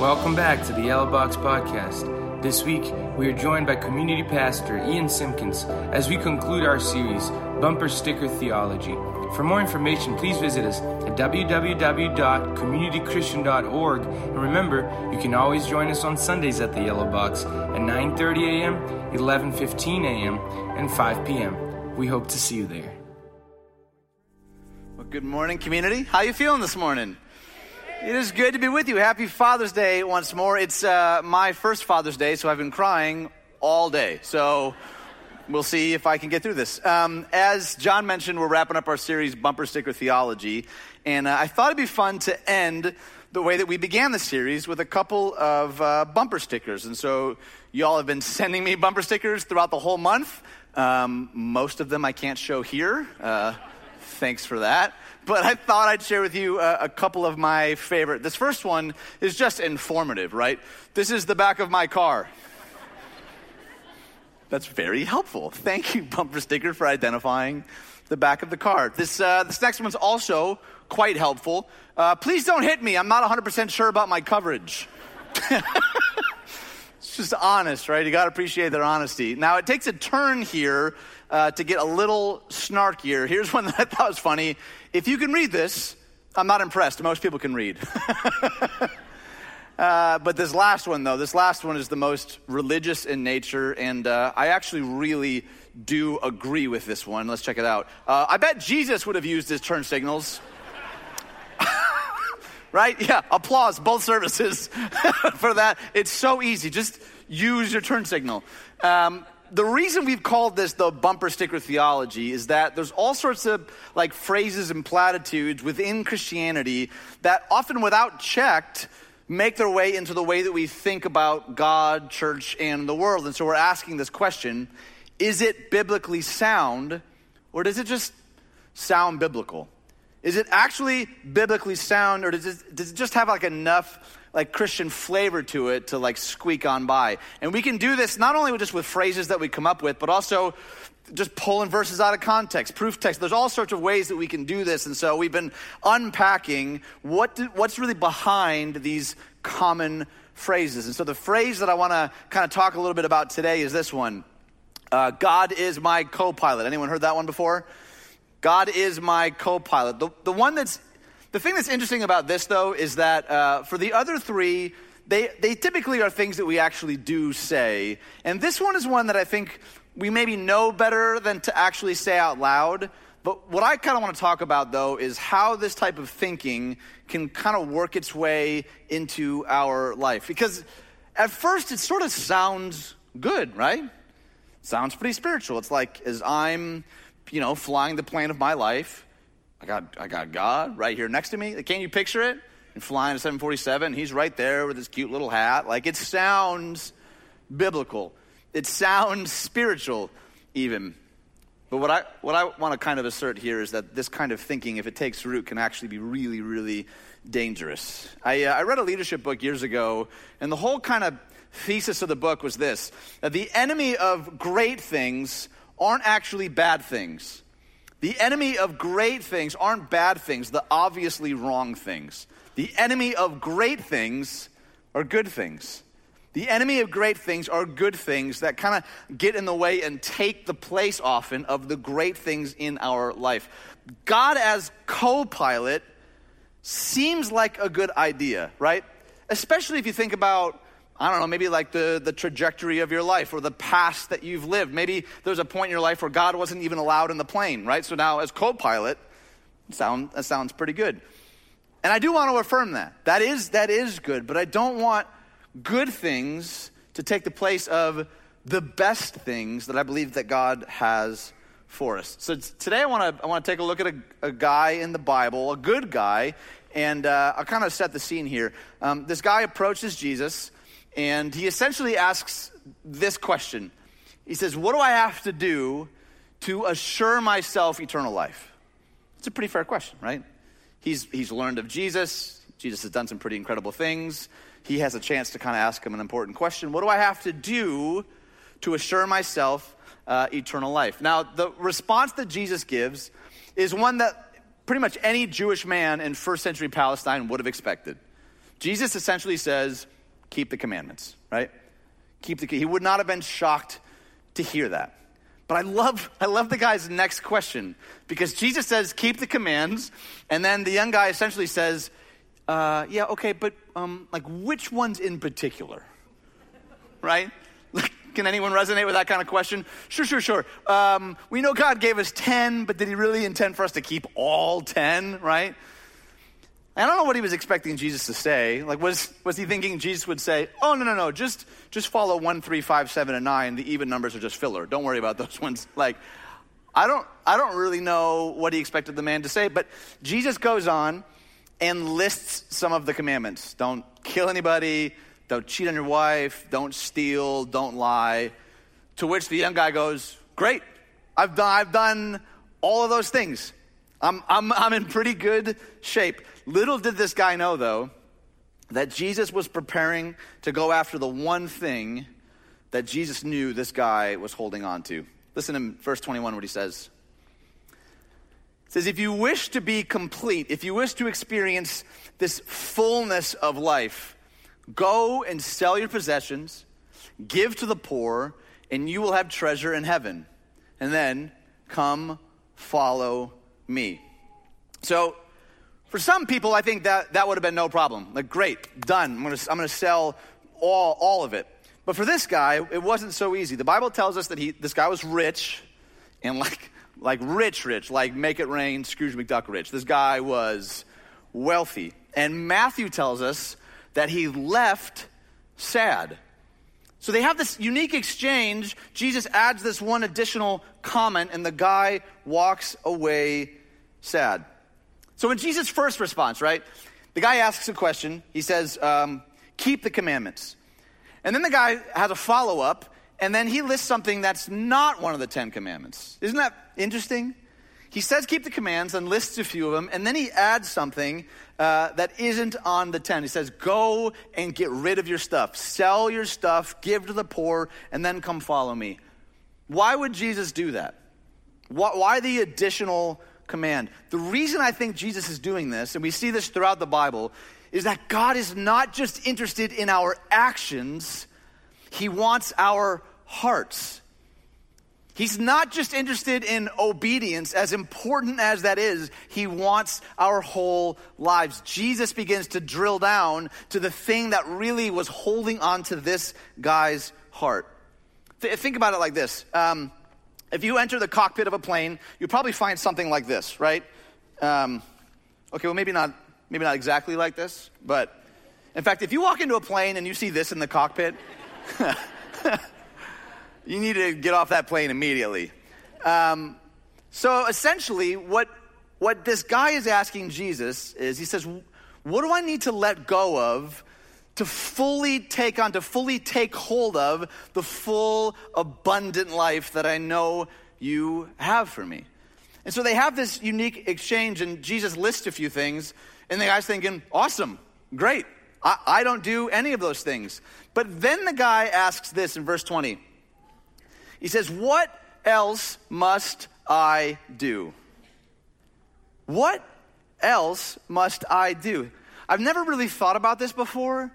Welcome back to the Yellow Box Podcast. This week, we are joined by community pastor Ian Simpkins as we conclude our series, Bumper Sticker Theology. For more information, please visit us at www.communitychristian.org. And remember, you can always join us on Sundays at the Yellow Box at 9:30 a.m., 11:15 a.m., and 5 p.m. We hope to see you there. Well, good morning, community. How you feeling this morning? It is good to be with you. Happy Father's Day once more. It's uh, my first Father's Day, so I've been crying all day. So we'll see if I can get through this. Um, as John mentioned, we're wrapping up our series, Bumper Sticker Theology. And uh, I thought it'd be fun to end the way that we began the series with a couple of uh, bumper stickers. And so y'all have been sending me bumper stickers throughout the whole month. Um, most of them I can't show here. Uh, thanks for that. But I thought I'd share with you a, a, couple of my favorite. This first one is just informative, right? This is the back of my car. That's very helpful. Thank you, bumper sticker, for identifying the back of the car. This, uh, this next one's also quite helpful. Uh, please don't hit me. I'm not 100% sure about my coverage. it's just honest, right? You got to appreciate their honesty. Now, it takes a turn here uh, to get a little snarkier. Here's one that I thought was funny. If you can read this, I'm not impressed. Most people can read. Uh, but this last one, though, this last one is the most religious in nature, and uh, I actually really do agree with this one. Let's check it out. Uh, I bet Jesus would have used his turn signals. right? Yeah, applause, both services for that. It's so easy. Just use your turn signal. Um, the reason we've called this the bumper sticker theology is that there's all sorts of like phrases and platitudes within Christianity that often without checked make their way into the way that we think about God, church, and the world. And so we're asking this question is it biblically sound, or does it just sound biblical? Is it actually biblically sound, or does it, does it just have like enough like Christian flavor to it to like squeak on by? And we can do this not only just with phrases that we come up with, but also just pulling verses out of context, proof text. There's all sorts of ways that we can do this. And so we've been unpacking what do, what's really behind these common phrases. And so the phrase that I want to kind of talk a little bit about today is this one uh, God is my co pilot. Anyone heard that one before? God is my co pilot. The, the one that's, the thing that's interesting about this, though, is that uh, for the other three, they, they typically are things that we actually do say. And this one is one that I think we maybe know better than to actually say out loud. But what I kind of want to talk about, though, is how this type of thinking can kind of work its way into our life. Because at first, it sort of sounds good, right? Sounds pretty spiritual. It's like as I'm, you know, flying the plane of my life, I got, I got God right here next to me. Can you picture it? And flying a 747, he's right there with his cute little hat. Like it sounds biblical. It sounds spiritual, even. But what I, what I want to kind of assert here is that this kind of thinking, if it takes root, can actually be really, really dangerous. I, uh, I read a leadership book years ago, and the whole kind of thesis of the book was this that the enemy of great things aren't actually bad things. The enemy of great things aren't bad things, the obviously wrong things. The enemy of great things are good things. The enemy of great things are good things that kind of get in the way and take the place often of the great things in our life. God as co pilot seems like a good idea, right? Especially if you think about, I don't know, maybe like the, the trajectory of your life or the past that you've lived. Maybe there's a point in your life where God wasn't even allowed in the plane, right? So now as co pilot, sound, that sounds pretty good. And I do want to affirm that. That is, that is good, but I don't want good things to take the place of the best things that I believe that God has for us. So today I want to I want to take a look at a, a, guy in the Bible, a good guy, and uh, I'll kind of set the scene here. Um, this guy approaches Jesus, and he essentially asks this question. He says, "What do I have to do to assure myself eternal life?" It's a pretty fair question, right? He's he's learned of Jesus. Jesus has done some pretty incredible things he has a chance to kind of ask him an important question What do I have to do to assure myself uh, eternal life? Now, the response that Jesus gives is one that pretty much any Jewish man in first century Palestine would have expected. Jesus essentially says, keep the commandments, right? Keep the he would not have been shocked to hear that. But I love I love the guy's next question because Jesus says, keep the commands, and then the young guy essentially says, uh, yeah, okay, but um, like which ones in particular? Right? Can anyone resonate with that kind of question? Sure, sure, sure. Um, we know God gave us 10, but did he really intend for us to keep all 10, right? I don't know what he was expecting Jesus to say. Like, was, was he thinking Jesus would say, oh, no, no, no, just, just follow 1, 3, 5, 7, and 9. The even numbers are just filler. Don't worry about those ones. Like, I don't, I don't really know what he expected the man to say, but Jesus goes on and lists some of the commandments. Don't kill anybody, don't cheat on your wife, don't steal, don't lie. To which the young guy goes, Great, I've done, I've done all of those things. I'm, I'm, I'm in pretty good shape. Little did this guy know, though, that Jesus was preparing to go after the one thing that Jesus knew this guy was holding on to. Listen to verse 21 what he says. It says, If you wish to be complete, if you wish to experience this fullness of life, go and sell your possessions, give to the poor, and you will have treasure in heaven. And then come follow me. So, for some people, I think that, that would have been no problem. Like, great, done. I'm going to I'm going to sell all, all of it. But for this guy, it wasn't so easy. The Bible tells us that he, this guy was rich and like, like rich, rich, like make it rain, Scrooge McDuck rich. This guy was wealthy. And Matthew tells us that he left sad. So they have this unique exchange. Jesus adds this one additional comment, and the guy walks away sad. So in Jesus' first response, right, the guy asks a question. He says, um, Keep the commandments. And then the guy has a follow up, and then he lists something that's not one of the Ten Commandments. Isn't that interesting? He says, Keep the commands, and lists a few of them, and then he adds something uh, that isn't on the ten. He says, Go and get rid of your stuff, sell your stuff, give to the poor, and then come follow me. Why would Jesus do that? Why the additional command. The reason I think Jesus is doing this, and we see this throughout the Bible, is that God is not just interested in our actions, He wants our hearts. He's not just interested in obedience, as important as that is, he wants our whole lives. Jesus begins to drill down to the thing that really was holding on to this guy's heart. Th- think about it like this. Um, if you enter the cockpit of a plane, you'll probably find something like this, right? Um, okay, well, maybe not, maybe not exactly like this, but in fact, if you walk into a plane and you see this in the cockpit, you need to get off that plane immediately. Um, so essentially, what, what this guy is asking Jesus is he says, What do I need to let go of to fully take on, to fully take hold of the full, abundant life that I know you have for me. And so they have this unique exchange, and Jesus lists a few things, and the guy's thinking, awesome, great. I, I don't do any of those things. But then the guy asks this in verse 20. He says, What else must I do? What else must I do? I've never really thought about this before,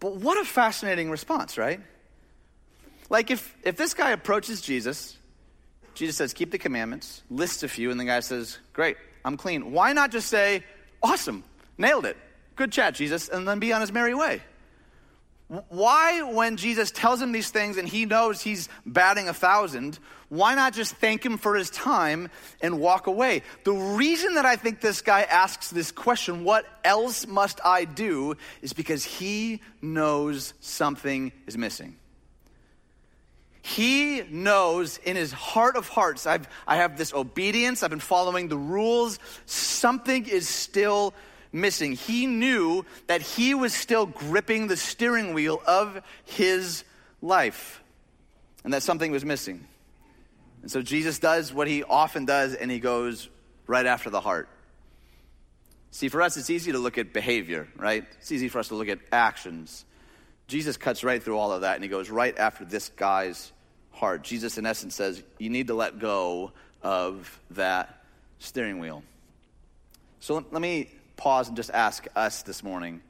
but what a fascinating response, right? Like if, if this guy approaches Jesus, Jesus says, keep the commandments, lists a few, and the guy says, great, I'm clean. Why not just say, awesome, nailed it, good chat, Jesus, and then be on his merry way? Why, when Jesus tells him these things and he knows he's batting a thousand, why not just thank him for his time and walk away? The reason that I think this guy asks this question, what else must I do, is because he knows something is missing. He knows in his heart of hearts, I've, I have this obedience, I've been following the rules, something is still missing. He knew that he was still gripping the steering wheel of his life and that something was missing. And so Jesus does what he often does and he goes right after the heart. See, for us, it's easy to look at behavior, right? It's easy for us to look at actions. Jesus cuts right through all of that and he goes right after this guy's heart. Jesus, in essence, says, You need to let go of that steering wheel. So let me pause and just ask us this morning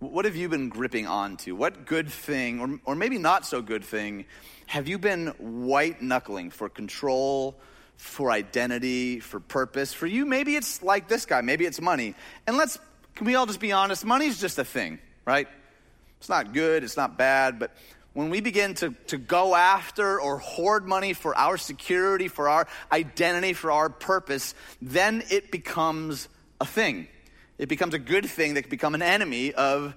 what have you been gripping onto? What good thing, or, or maybe not so good thing, have you been white knuckling for control, for identity, for purpose? For you, maybe it's like this guy, maybe it's money. And let's, can we all just be honest? Money's just a thing, right? It's not good, it's not bad, but when we begin to, to go after or hoard money for our security, for our identity, for our purpose, then it becomes a thing. It becomes a good thing that can become an enemy of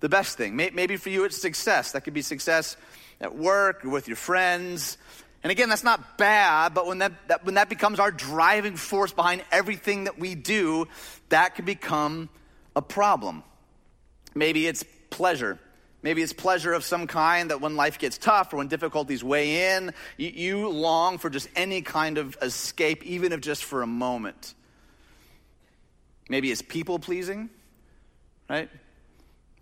the best thing. Maybe for you, it's success. That could be success at work or with your friends. And again, that's not bad, but when that, that, when that becomes our driving force behind everything that we do, that can become a problem. Maybe it's pleasure. Maybe it's pleasure of some kind that when life gets tough or when difficulties weigh in, you, you long for just any kind of escape, even if just for a moment. Maybe it's people pleasing, right?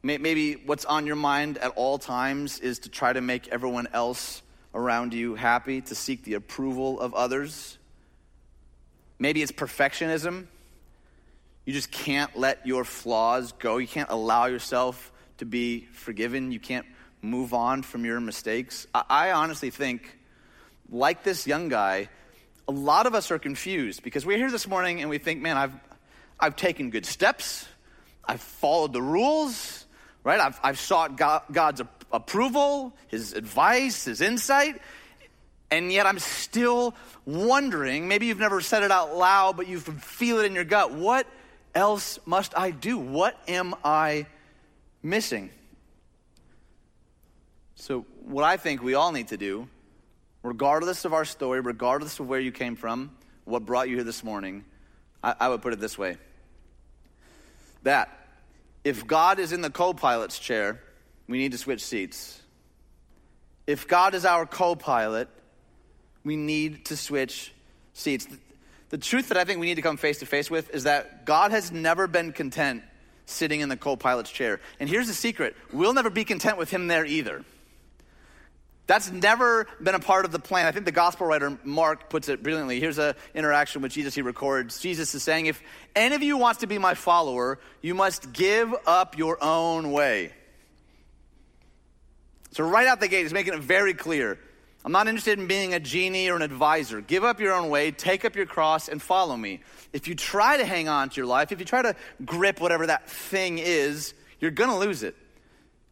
Maybe what's on your mind at all times is to try to make everyone else around you happy, to seek the approval of others. Maybe it's perfectionism. You just can't let your flaws go. You can't allow yourself to be forgiven. You can't move on from your mistakes. I, honestly think, like this young guy, a lot of us are confused because we're here this morning and we think, man, I've, I've taken good steps, I've followed the rules, right? I've, I've sought God, God's approval, His advice, His insight, and yet I'm still wondering maybe you've never said it out loud, but you feel it in your gut. What else must I do? What am I missing. So, what I think we all need to do, regardless of our story, regardless of where you came from, what brought you here this morning, I, I would put it this way that if God is in the co pilot's chair, we need to switch seats. If God is our co pilot, we need to switch seats. The, truth that I think we need to come face to face with is that God has never been content sitting in the co pilot's chair. And here's the secret we'll never be content with him there either. That's never been a part of the plan. I think the gospel writer Mark puts it brilliantly. Here's an interaction with Jesus he records. Jesus is saying, If any of you wants to be my follower, you must give up your own way. So, right out the gate, he's making it very clear I'm not interested in being a genie or an advisor. Give up your own way, take up your cross, and follow me. If you try to hang on to your life, if you try to grip whatever that thing is, you're going to lose it.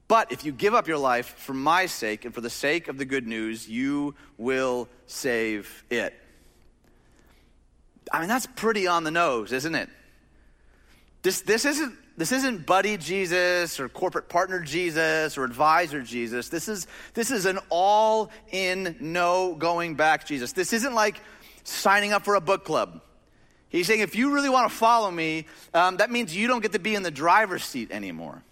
But if you give up your life for my sake and for the sake of the good news, you will save it. I mean, that's pretty on the nose, isn't it? This, this isn't this isn't buddy Jesus or corporate partner Jesus or advisor Jesus. This is, this is an all in, no going back Jesus. This isn't like signing up for a book club. He's saying, if you really want to follow me, um, that means you don't get to be in the driver's seat anymore.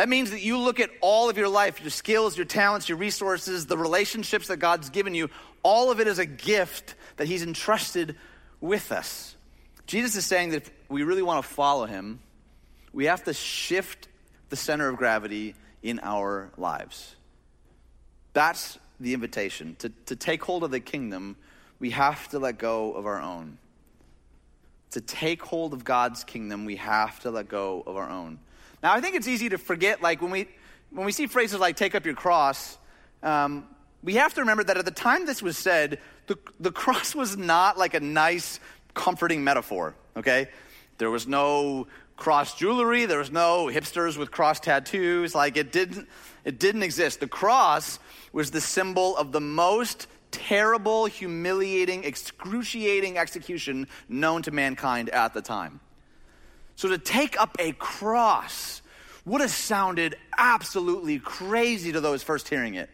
That means that you look at all of your life, your skills, your talents, your resources, the relationships that God's given you, all of it is a gift that He's entrusted with us. Jesus is saying that if we really want to follow Him, we have to shift the center of gravity in our lives. That's the invitation. To, to take hold of the kingdom, we have to let go of our own. To take hold of God's kingdom, we have to let go of our own. Now, I think it's easy to forget, like when we, when we see phrases like take up your cross, um, we have to remember that at the time this was said, the, the cross was not like a nice, comforting metaphor, okay? There was no cross jewelry. There was no hipsters with cross tattoos. Like it didn't, it didn't exist. The cross was the symbol of the most terrible, humiliating, excruciating execution known to mankind at the time. So to take up a cross would have sounded absolutely crazy to those first hearing it.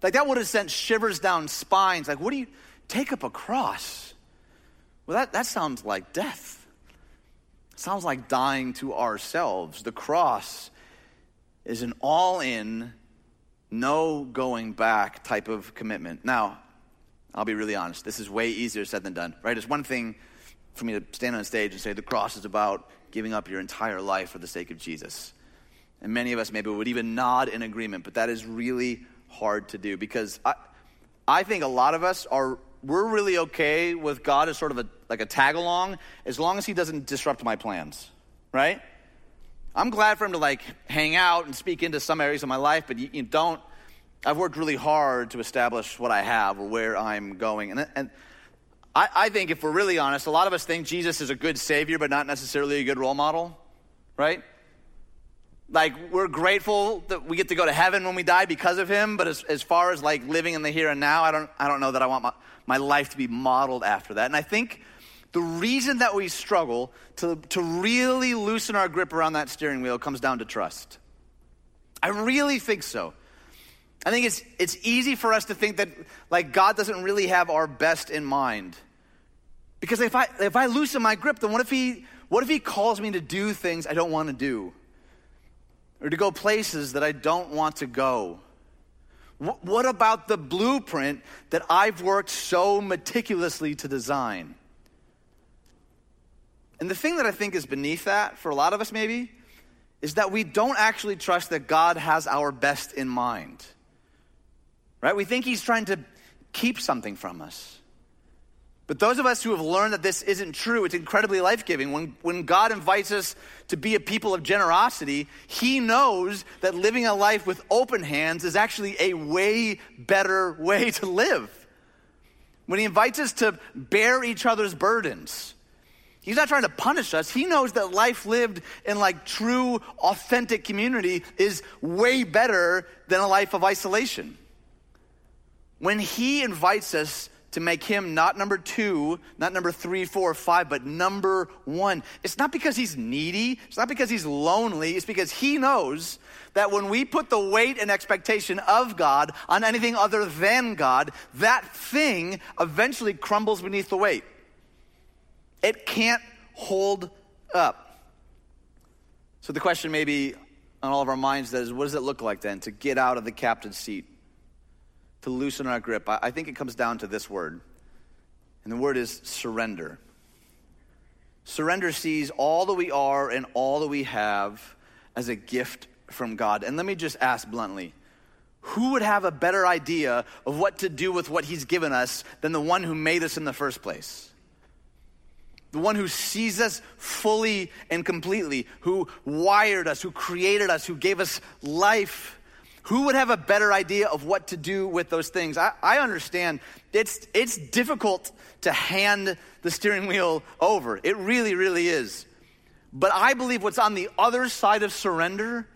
Like that would have sent shivers down spines. Like, what do you take up a cross? Well, that, that sounds like death. Sounds like dying to ourselves. The cross is an all in, no going back type of commitment. Now, I'll be really honest, this is way easier said than done, right? It's one thing for me to stand on stage and say the cross is about giving up your entire life for the sake of Jesus. And many of us maybe would even nod in agreement, but that is really hard to do because I, I think a lot of us are we're really okay with God as sort of a like a tag along as long as he doesn't disrupt my plans, right? I'm glad for him to like hang out and speak into some areas of my life, but you, you don't. I've worked really hard to establish what I have or where I'm going. And, and I, I think if we're really honest, a lot of us think Jesus is a good savior, but not necessarily a good role model, right? Like, we're grateful that we get to go to heaven when we die because of him, but as, as far as like living in the here and now, I don't, I don't know that I want my, my life to be modeled after that. And I think the reason that we struggle to, to really loosen our grip around that steering wheel comes down to trust. I really think so. I think it's, it's easy for us to think that like God doesn't really have our best in mind. Because if I, if I loosen my grip, then what if, he, what if he calls me to do things I don't want to do? Or to go places that I don't want to go? What, what about the blueprint that I've worked so meticulously to design? And the thing that I think is beneath that, for a lot of us maybe, is that we don't actually trust that God has our best in mind. Right? We think He's trying to keep something from us. But those of us who have learned that this isn't true, it's incredibly life giving. When, when God invites us to be a people of generosity, He knows that living a life with open hands is actually a way better way to live. When He invites us to bear each other's burdens, He's not trying to punish us. He knows that life lived in like true, authentic community is way better than a life of isolation. When He invites us to make Him not number two, not number three, four, five, but number one, it's not because He's needy, it's not because He's lonely, it's because He knows that when we put the weight and expectation of God on anything other than God, that thing eventually crumbles beneath the weight. It can't hold up. So the question maybe on all of our minds is what does it look like then to get out of the captain's seat? To loosen our grip? I think it comes down to this word. And the word is surrender. Surrender sees all that we are and all that we have as a gift from God. And let me just ask bluntly who would have a better idea of what to do with what He's given us than the one who made us in the first place? the one who sees us fully and completely, who wired us, who created us, who gave us life. Who would have a better idea of what to do with those things? I, I understand it's, it's difficult to hand the steering wheel over. It really, really is. But I believe what's on the other side of surrender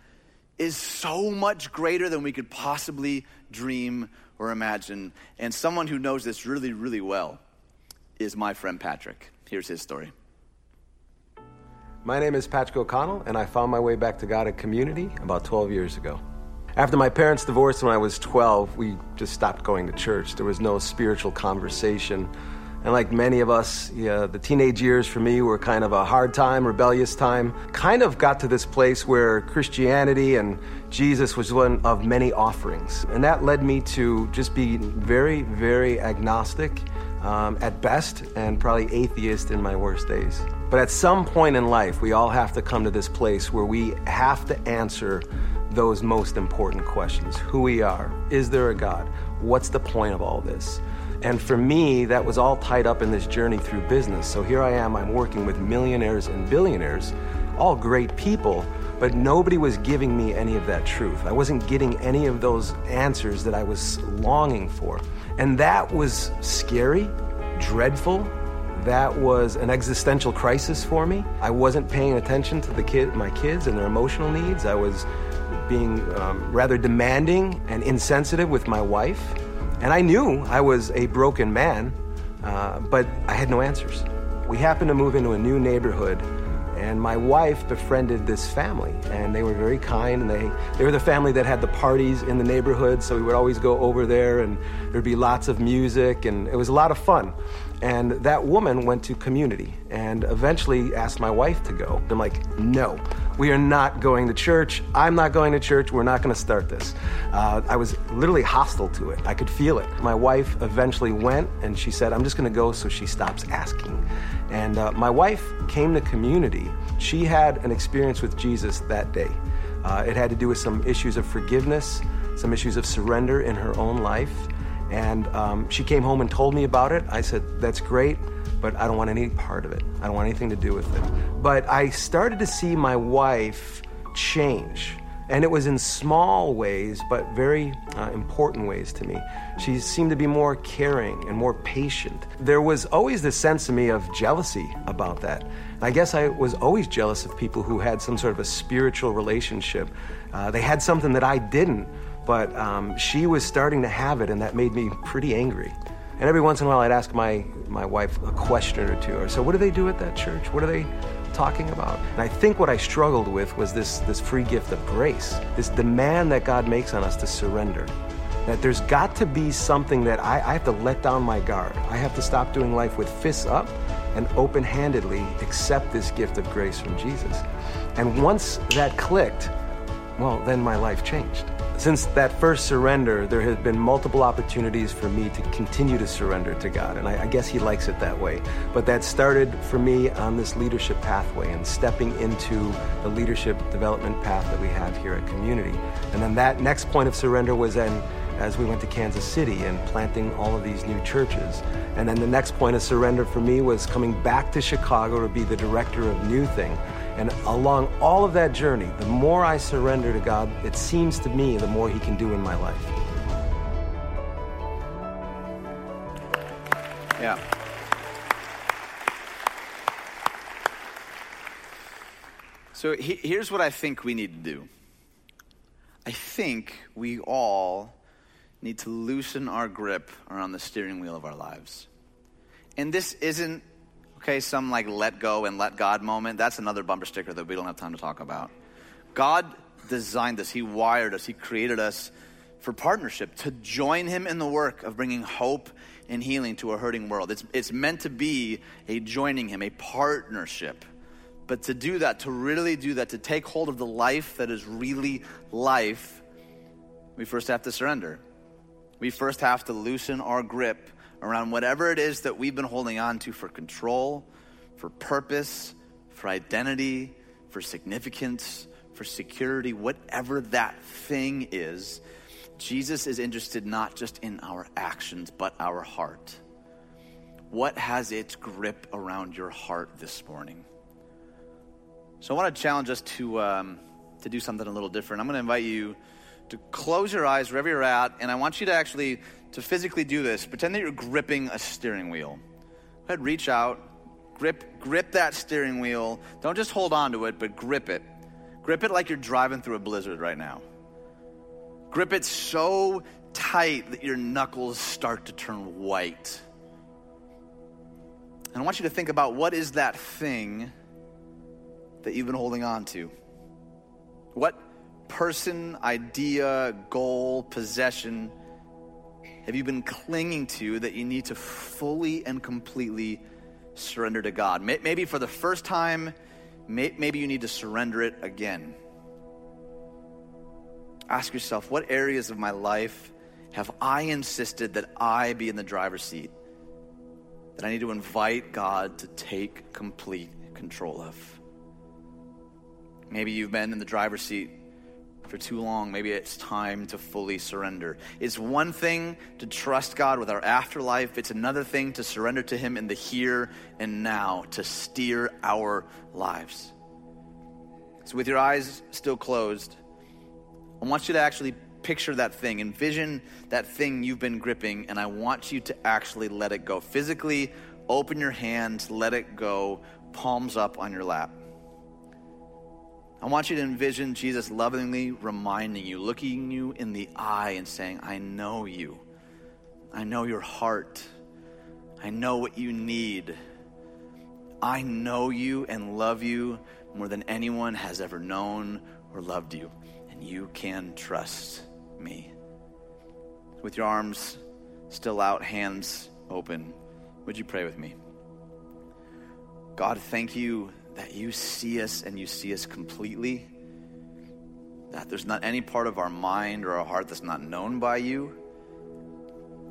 is so much greater than we could possibly dream or imagine. And someone who knows this really, really well is my friend Patrick. Here's his story. My name is Patrick O'Connell, and I found my way back to God at Community about 12 years ago. After my parents divorced when I was 12, we just stopped going to church. There was no spiritual conversation. And like many of us, yeah, the teenage years for me were kind of a hard time, rebellious time. Kind of got to this place where Christianity and Jesus was one of many offerings. And that led me to just be very, very agnostic um, at best and probably atheist in my worst days. But at some point in life, we all have to come to this place where we have to answer those most important questions who we are, is there a God, what's the point of all this? And for me, that was all tied up in this journey through business. So here I am, I'm working with millionaires and billionaires, all great people, but nobody was giving me any of that truth. I wasn't getting any of those answers that I was longing for. And that was scary, dreadful. That was an existential crisis for me. I wasn't paying attention to the kid, my kids and their emotional needs. I was being um, rather demanding and insensitive with my wife. And I knew I was a broken man, uh, but I had no answers. We happened to move into a new neighborhood and my wife befriended this family, and they were very kind. And they, they were the family that had the parties in the neighborhood, so we would always go over there, and there'd be lots of music, and it was a lot of fun. And that woman went to community and eventually asked my wife to go. I'm like, no, we are not going to church. I'm not going to church. We're not going to start this. Uh, I was literally hostile to it. I could feel it. My wife eventually went and she said, I'm just going to go so she stops asking. And uh, my wife came to community. She had an experience with Jesus that day. Uh, it had to do with some issues of forgiveness, some issues of surrender in her own life. And um, she came home and told me about it. I said, That's great, but I don't want any part of it. I don't want anything to do with it. But I started to see my wife change. And it was in small ways, but very uh, important ways to me. She seemed to be more caring and more patient. There was always this sense to me of jealousy about that. I guess I was always jealous of people who had some sort of a spiritual relationship. Uh, they had something that I didn't, but um, she was starting to have it, and that made me pretty angry. And every once in a while, I'd ask my, my wife a question or two. Or so, what do they do at that church? What are they talking about? And I think what I struggled with was this, this free gift of grace, this demand that God makes on us to surrender. That there's got to be something that I, I have to let down my guard. I have to stop doing life with fists up and open handedly accept this gift of grace from Jesus. And once that clicked, well, then my life changed. Since that first surrender, there have been multiple opportunities for me to continue to surrender to God, and I, I, guess He likes it that way. But that started for me on this leadership pathway and stepping into the leadership development path that we have here at Community. And then that next point of surrender was then as we went to Kansas City and planting all of these new churches. And then the next point of surrender for me was coming back to Chicago to be the director of New Thing and along all of that journey, the more I surrender to God, it seems to me the more He can do in my life. Yeah. So he, here's what I think we need to do. I think we all need to loosen our grip around the steering wheel of our lives. And this isn't okay, some like let go and let God moment, that's another bumper sticker that we don't have time to talk about. God designed us, He wired us, He created us for partnership, to join Him in the work of bringing hope and healing to a hurting world. It's, it's meant to be a joining Him, a partnership. But to do that, to really do that, to take hold of the life that is really life, we first have to surrender. We first have to loosen our grip around whatever it is that we've been holding on to for control, for purpose, for identity, for significance, for security, whatever that thing is, Jesus is interested not just in our actions, but our heart. What has its grip around your heart this morning? So I want to challenge us to, um, to do something a little different. I'm going to invite you to close your eyes wherever you're at, and I want you to actually to physically do this. Pretend that you're gripping a steering wheel. Go ahead, reach out, grip grip that steering wheel. Don't just hold on to it, but grip it. Grip it like you're driving through a blizzard right now. Grip it so tight that your knuckles start to turn white. And I want you to think about what is that thing that you've been holding on to? What person, idea, goal, possession have you been clinging to that you need to fully and completely surrender to God? Maybe for the first time, maybe you need to surrender it again. Ask yourself, what areas of my life have I insisted that I be in the driver's seat? That I need to invite God to take complete control of? Maybe you've been in the driver's seat for too long, maybe it's time to fully surrender. It's one thing to trust God with our afterlife, it's another thing to surrender to Him in the here and now to steer our lives. So, with your eyes still closed, I want you to actually picture that thing, envision that thing you've been gripping, and I want you to actually let it go. Physically, open your hands, let it go, palms up on your lap. I want you to envision Jesus lovingly reminding you, looking you in the eye and saying, I know you. I know your heart. I know what you need. I know you and love you more than anyone has ever known or loved you. And you can trust me. With your arms still out, hands open, would you pray with me? God, thank you that you see us and you see us completely. That there's not any part of our mind or our heart that's not known by you.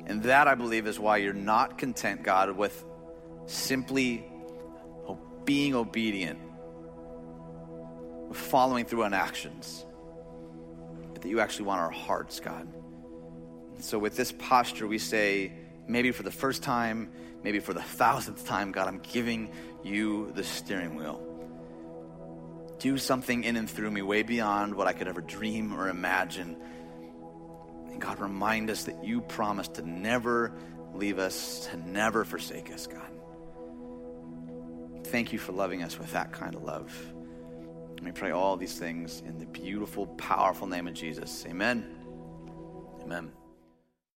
And that, I believe, is why you're not content, God, with simply being obedient, following through on actions, but that you actually want our hearts, God. And so, with this posture, we say, maybe for the first time, maybe for the thousandth time, God, I'm giving you the steering wheel. do something in and through me way beyond what I could ever dream or imagine. And God, remind us that you promised to never leave us, to never forsake us, God. Thank you for loving us with that kind of love. And we pray all these things in the beautiful, powerful name of Jesus. Amen. Amen.